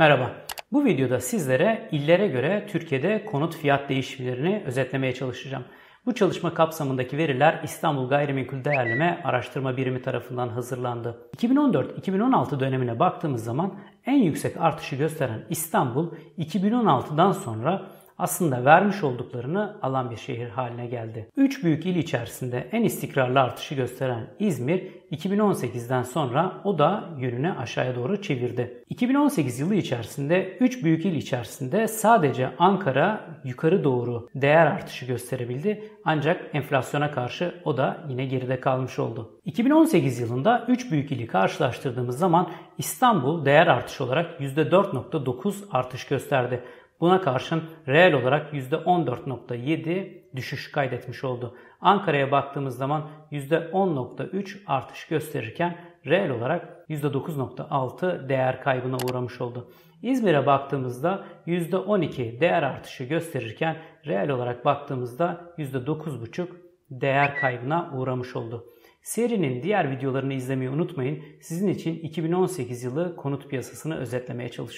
Merhaba. Bu videoda sizlere illere göre Türkiye'de konut fiyat değişimlerini özetlemeye çalışacağım. Bu çalışma kapsamındaki veriler İstanbul Gayrimenkul Değerleme Araştırma Birimi tarafından hazırlandı. 2014-2016 dönemine baktığımız zaman en yüksek artışı gösteren İstanbul 2016'dan sonra aslında vermiş olduklarını alan bir şehir haline geldi. 3 büyük il içerisinde en istikrarlı artışı gösteren İzmir 2018'den sonra o da yönünü aşağıya doğru çevirdi. 2018 yılı içerisinde 3 büyük il içerisinde sadece Ankara yukarı doğru değer artışı gösterebildi. Ancak enflasyona karşı o da yine geride kalmış oldu. 2018 yılında 3 büyük ili karşılaştırdığımız zaman İstanbul değer artışı olarak %4.9 artış gösterdi. Buna karşın reel olarak %14.7 düşüş kaydetmiş oldu. Ankara'ya baktığımız zaman %10.3 artış gösterirken reel olarak %9.6 değer kaybına uğramış oldu. İzmir'e baktığımızda %12 değer artışı gösterirken reel olarak baktığımızda %9.5 değer kaybına uğramış oldu. Serinin diğer videolarını izlemeyi unutmayın. Sizin için 2018 yılı konut piyasasını özetlemeye çalışıyorum.